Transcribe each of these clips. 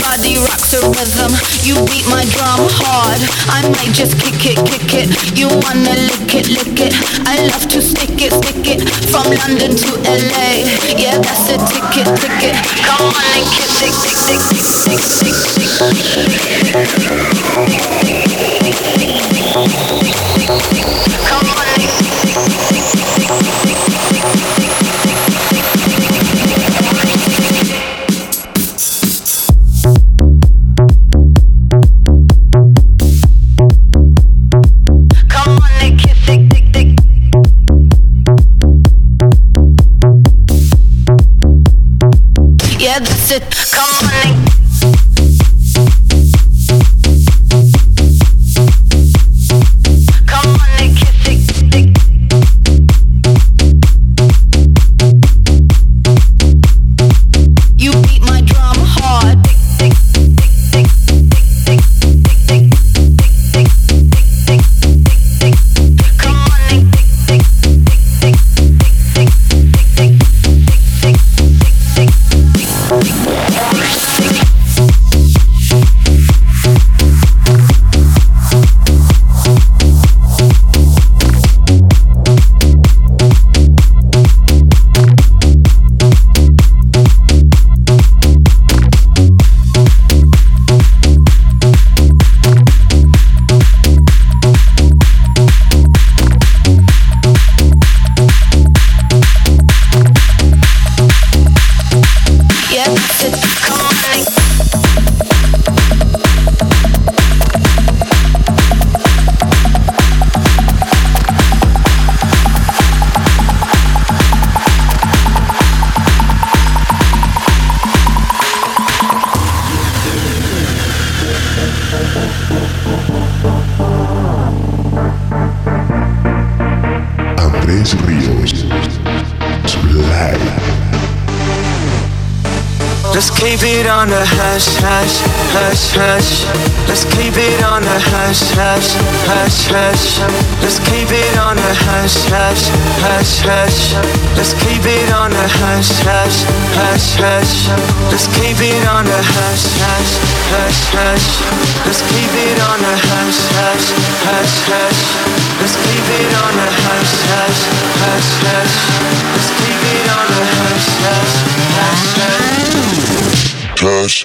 body rocks the rhythm. You beat my drum hard. I might just kick it, kick it. You wanna lick it, lick it. I love to stick it, stick it. From London to LA. Yeah, that's a ticket, ticket. Come on and kiss it, tick, tick, tick, tick, tick, tick, tick. On the hush, hush, hush, hush. Let's keep it on the hush, hush, hush, hush. Let's keep it on the hush, hush, hush, hush. Let's keep it on the hush, hush, hush, hush. Let's keep it on the hush, hush, hush, hush. Let's keep it on the hush, hush, hush, hush. Let's keep it on the hush, hush, hush, hush. Let's keep it on the hush, hush, hush, hush. Cash.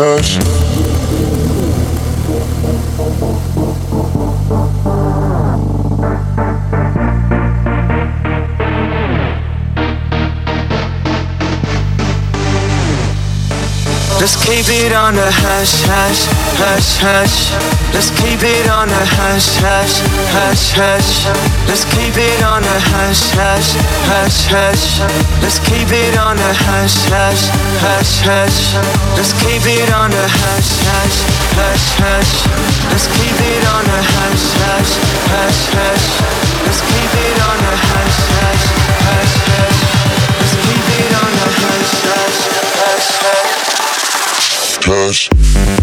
Hush. Let's keep it on the hush, hush, hush, hush. Let's keep it on the hush, hush, hush, hush. Let's keep it on the hush, hush, hush, hush. Let's keep it on the hush, hush, hush, hush. Let's keep it on the hush, hush, hush, hush. Let's keep it on the hush, hush, hush, hush. Let's keep it on the hush, hush, hush, hush. Let's keep it on hush, hush, hush, hush. Hush. Hush,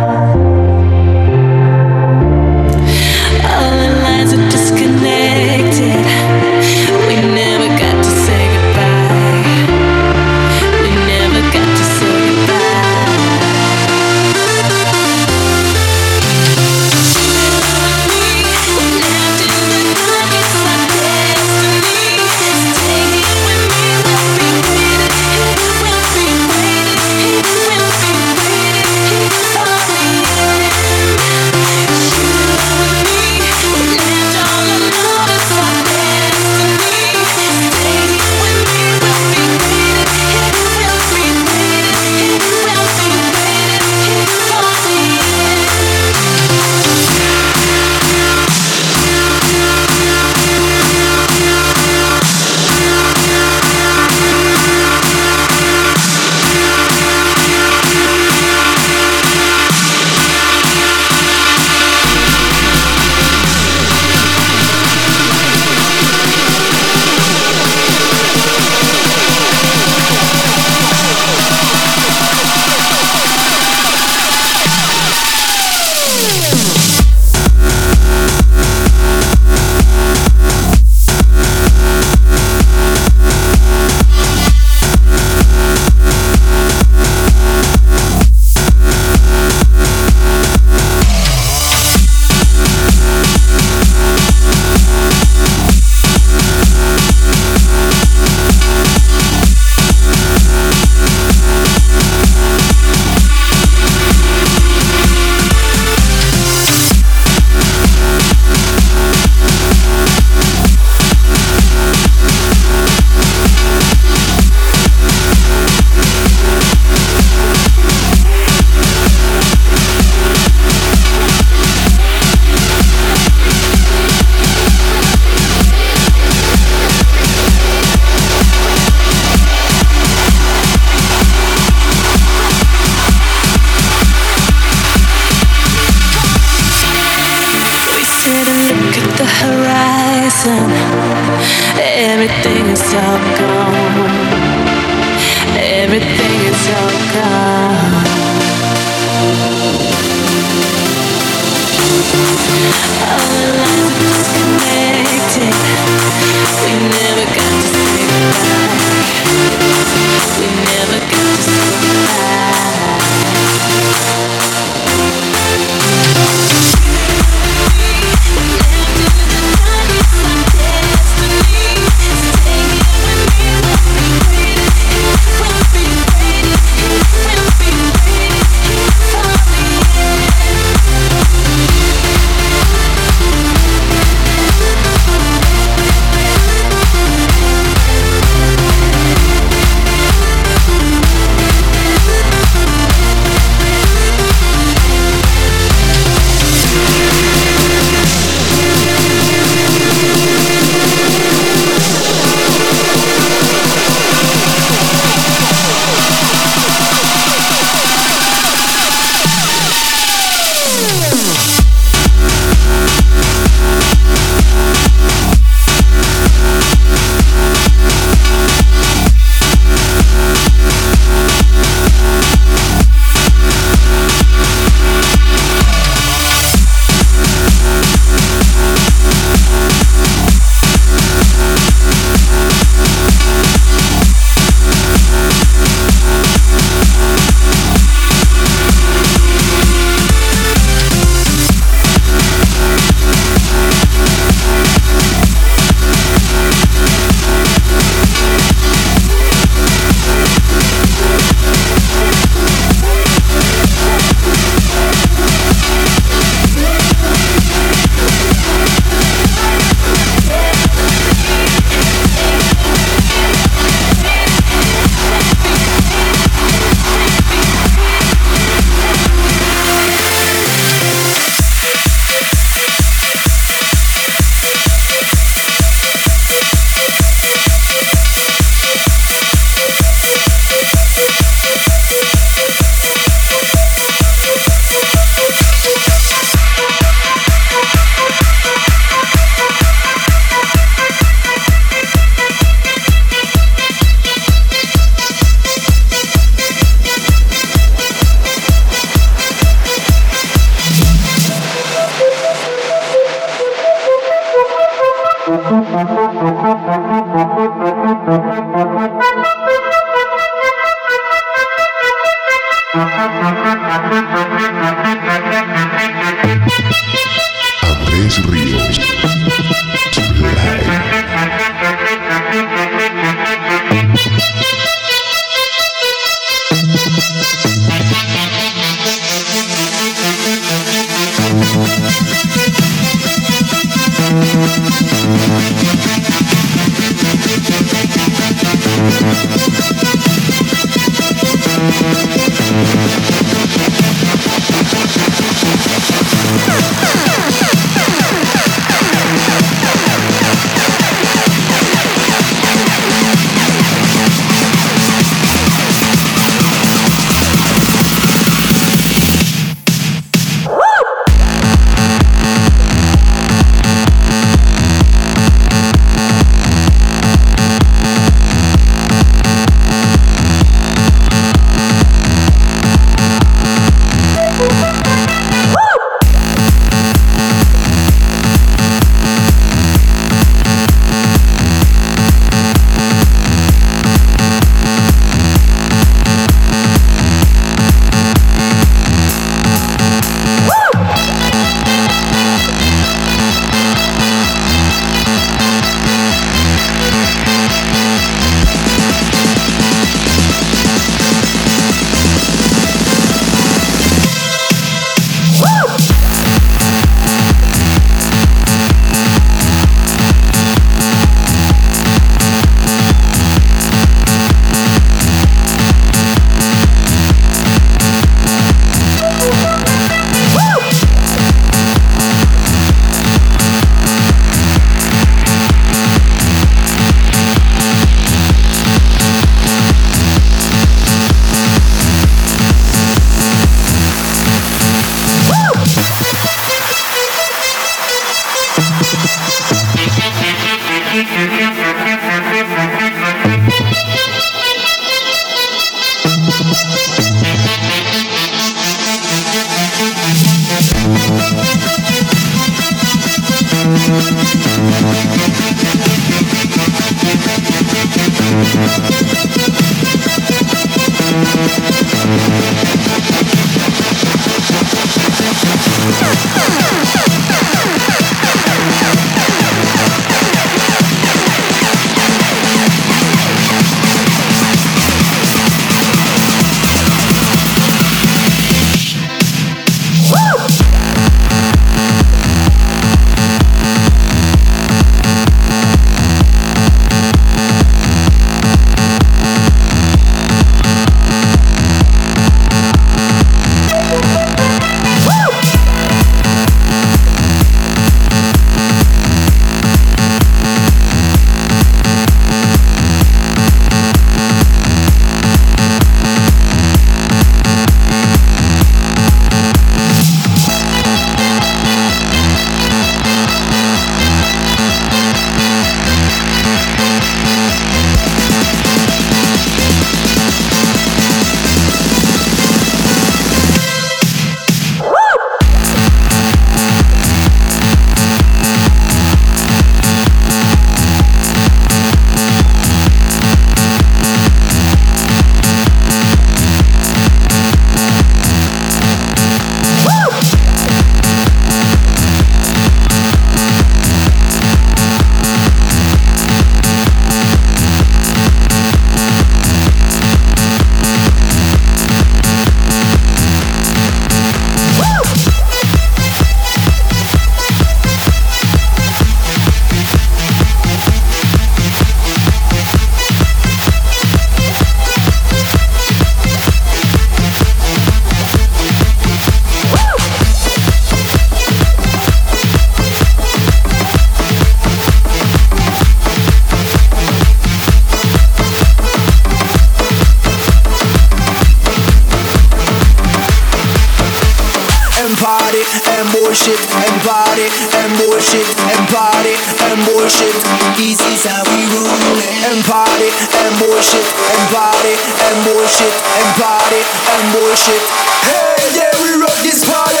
party and bullshit and party and bullshit and party and bullshit. This is how we rule and party and bullshit and party and bullshit and party and bullshit. Hey, yeah, we rock this party.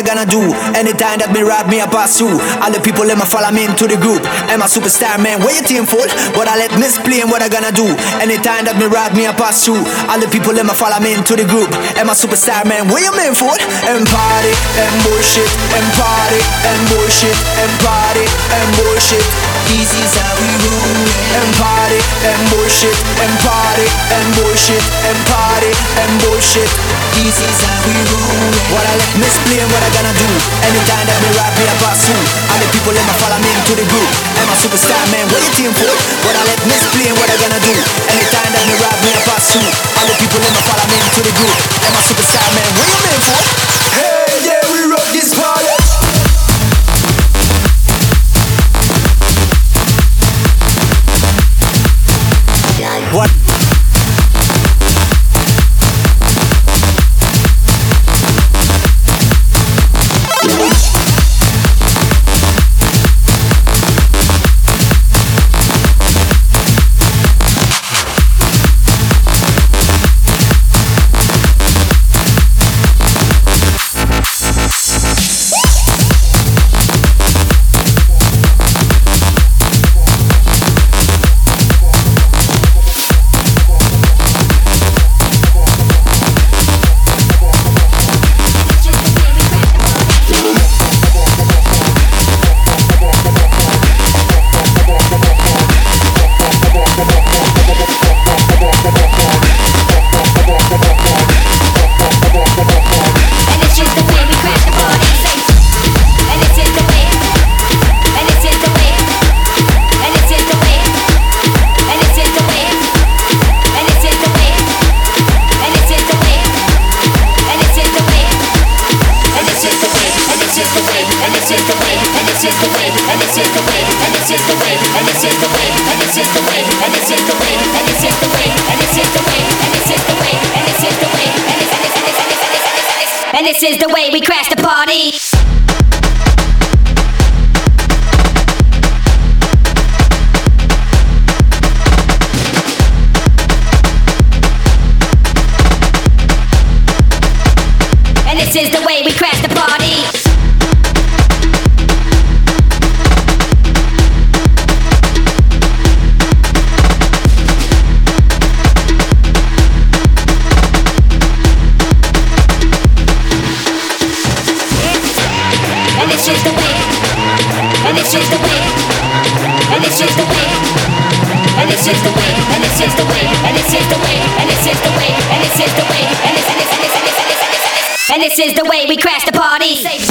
I gonna do. Anytime that me rap me, I pass through. All the people let me follow me into the group. I'm a superstar, man. Where you team full? But I let misplayin' what I gonna do. Anytime that me rap me, I pass through. All the people let me follow me into the group. I'm a superstar, man. Where you mean for? And party, and bullshit, and party, and bullshit, and party, and bullshit. Easy's how we roll And party, and bullshit, and party, and bullshit, and party, and bullshit. Easy's how we roll What I let misplayin' what I gonna do. Anytime that me rap me, I pass through. All the people let me follow me into the group. I'm a superstar, man. what you team for? What I let misplayin' what I gonna do. Anytime that me rap me, I pass through. All the people let me follow me into the group. I'm a superstar, man. what you mean for? Hey, yeah, we rock this party. And this is the way we crash the party. this is the way, and this is the way we crash the party.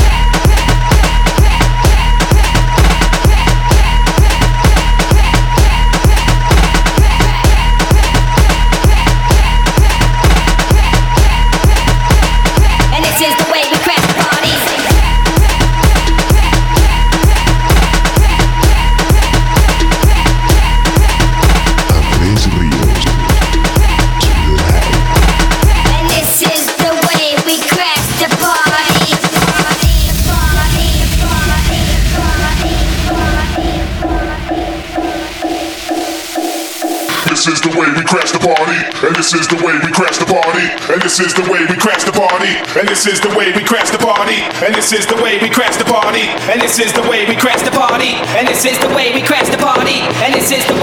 And this is the way we crash the party, and this is the way we crash the party, And this is the way we crash the party. And this is the way we crash the party. And this is the way we crash the party. And this is the way we crash the party. And this is the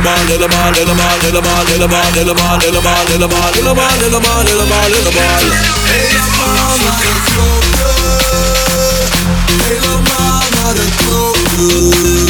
little man, little man, little man, little man, little man, little man, little man, little man, little man, little man, little man, little man. Es la mamá del club, es la mamá del club.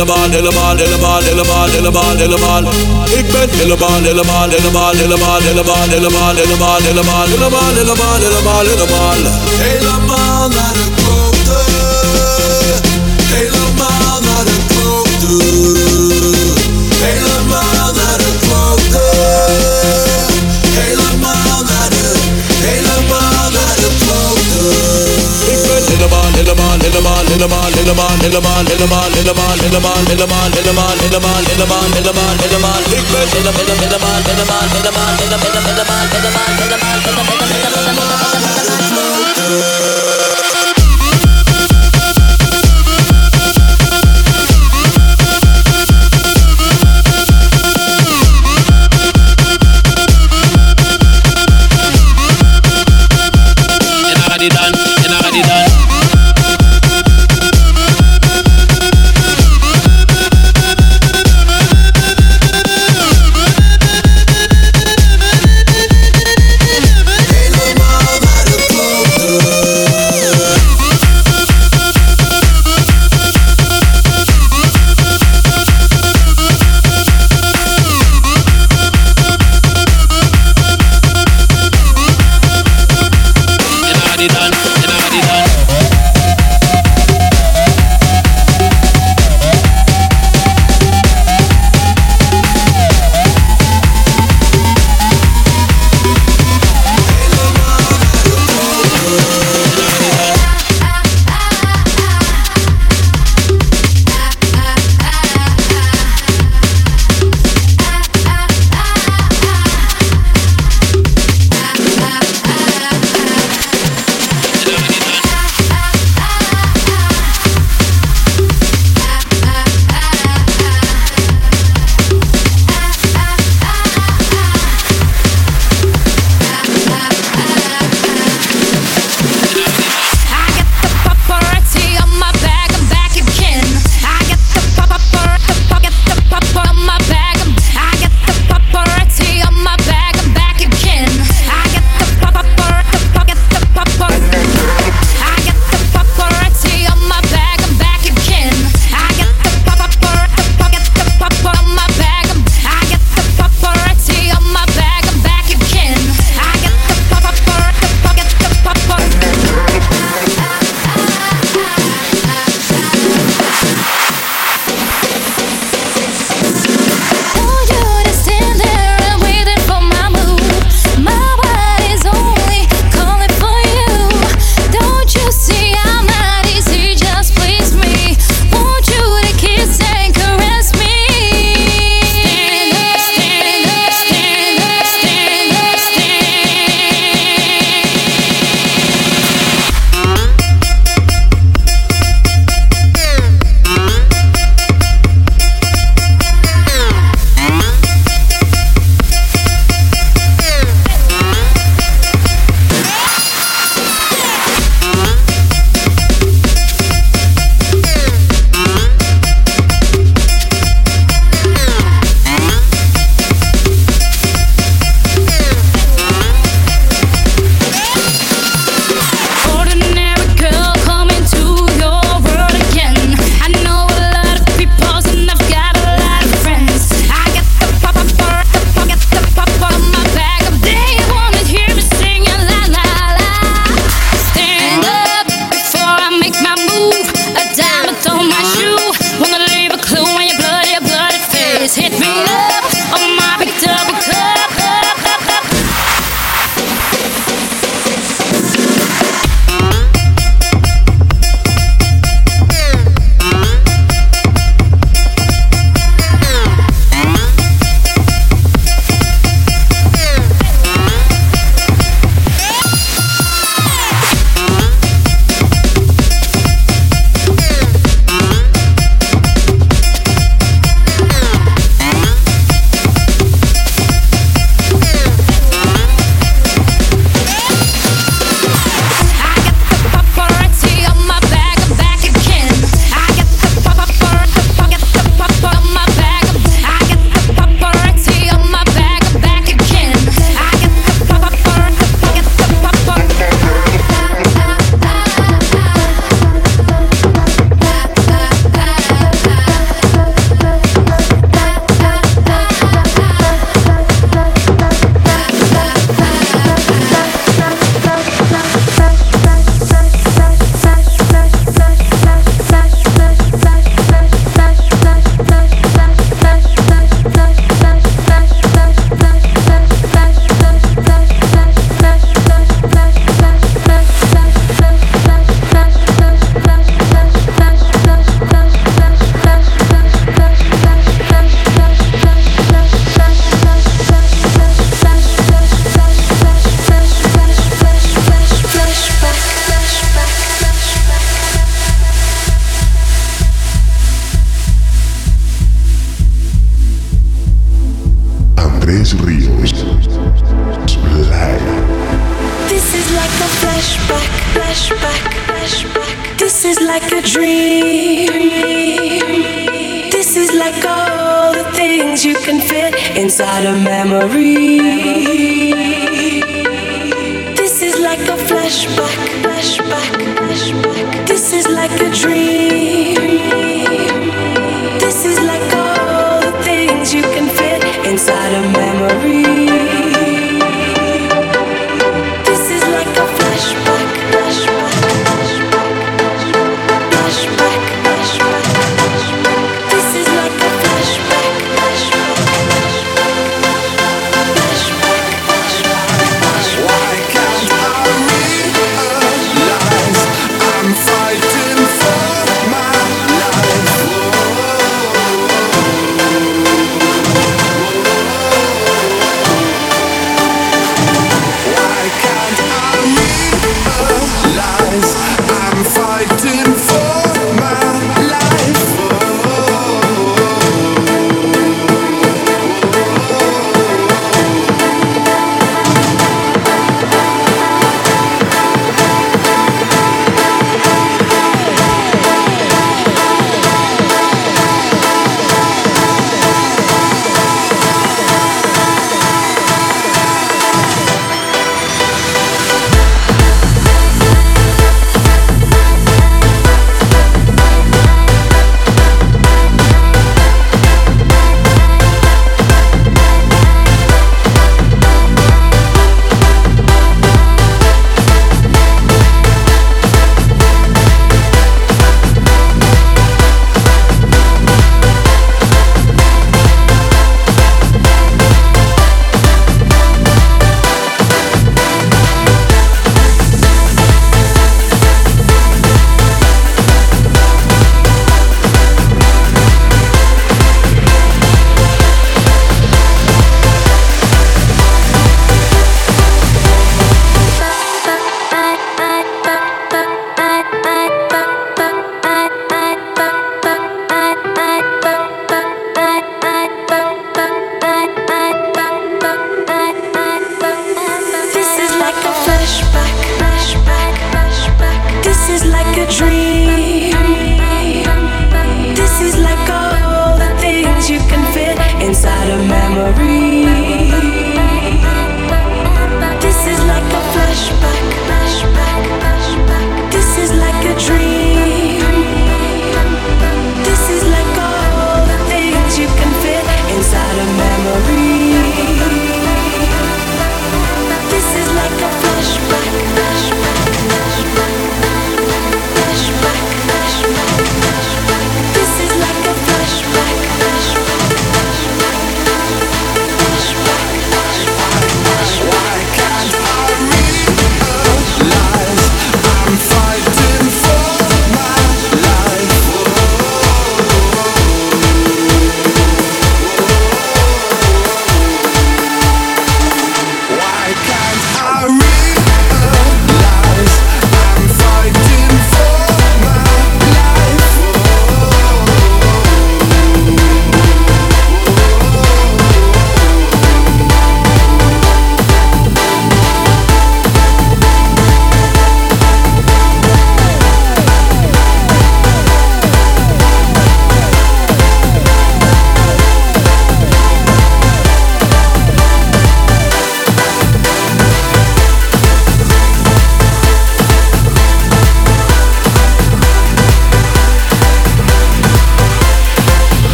helemaal, helemaal, helemaal, helemaal, helemaal, helemaal. Ik ben helemaal, helemaal, helemaal, helemaal, helemaal, helemaal, helemaal, helemaal, helemaal, helemaal, helemaal, helemaal. eleman eleman eleman eleman eleman eleman eleman eleman eleman eleman Request eleman eleman eleman eleman eleman eleman eleman eleman eleman eleman eleman eleman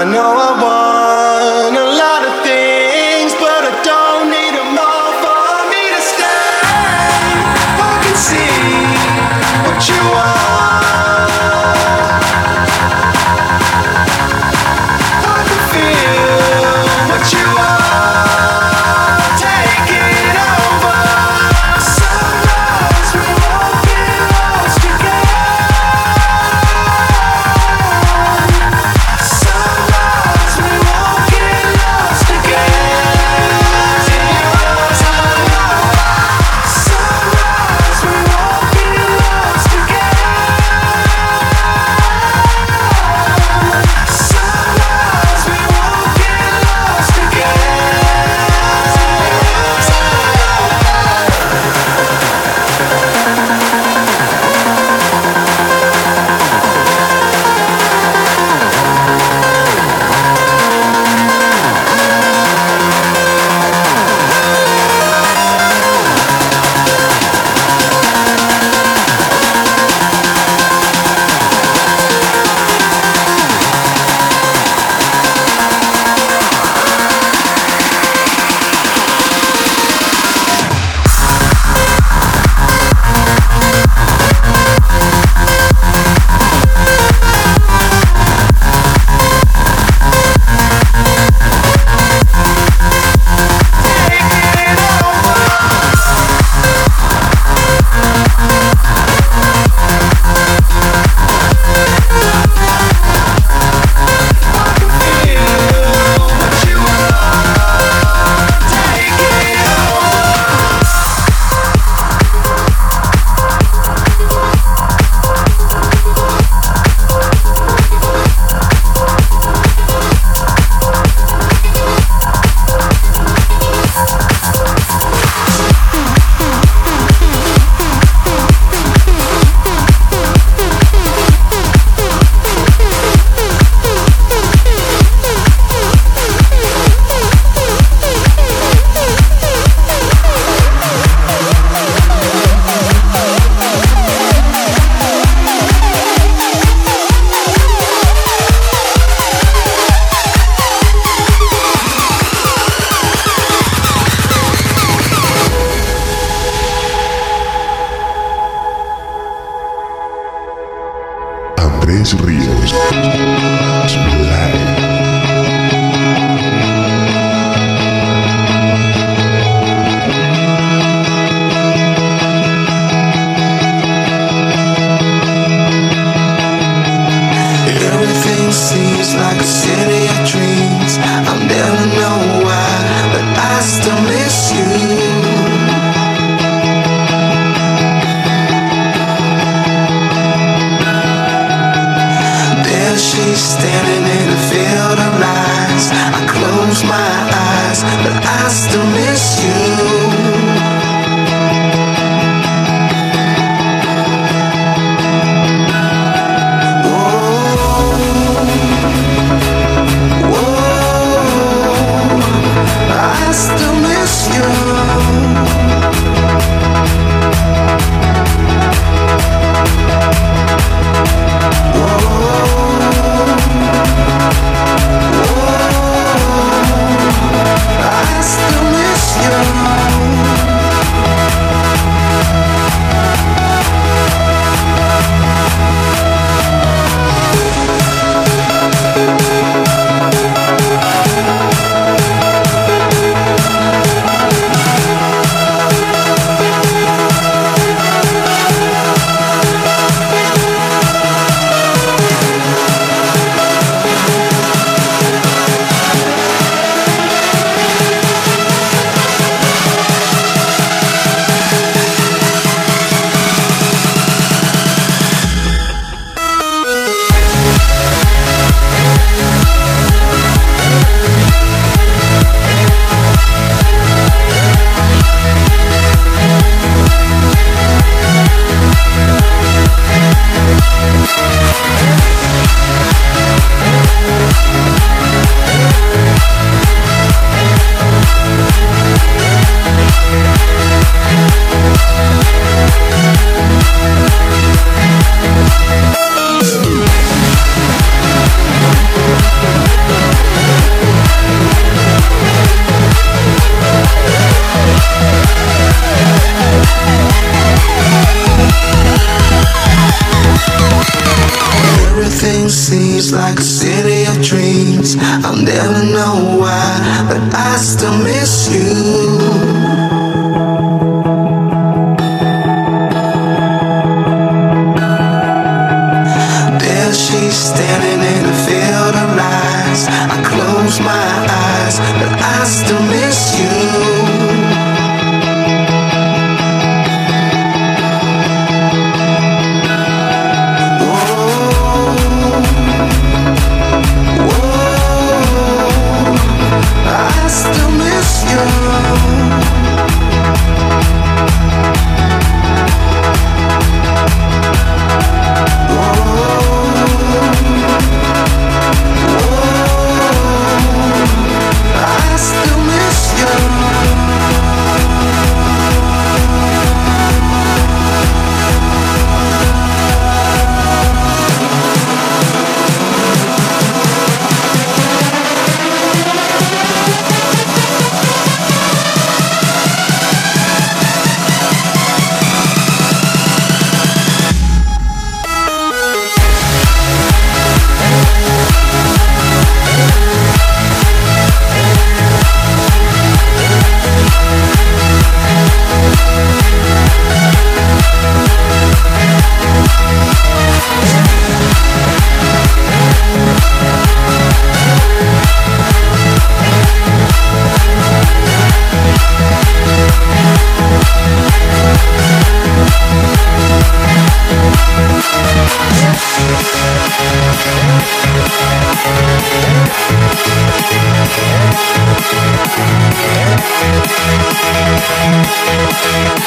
I know I want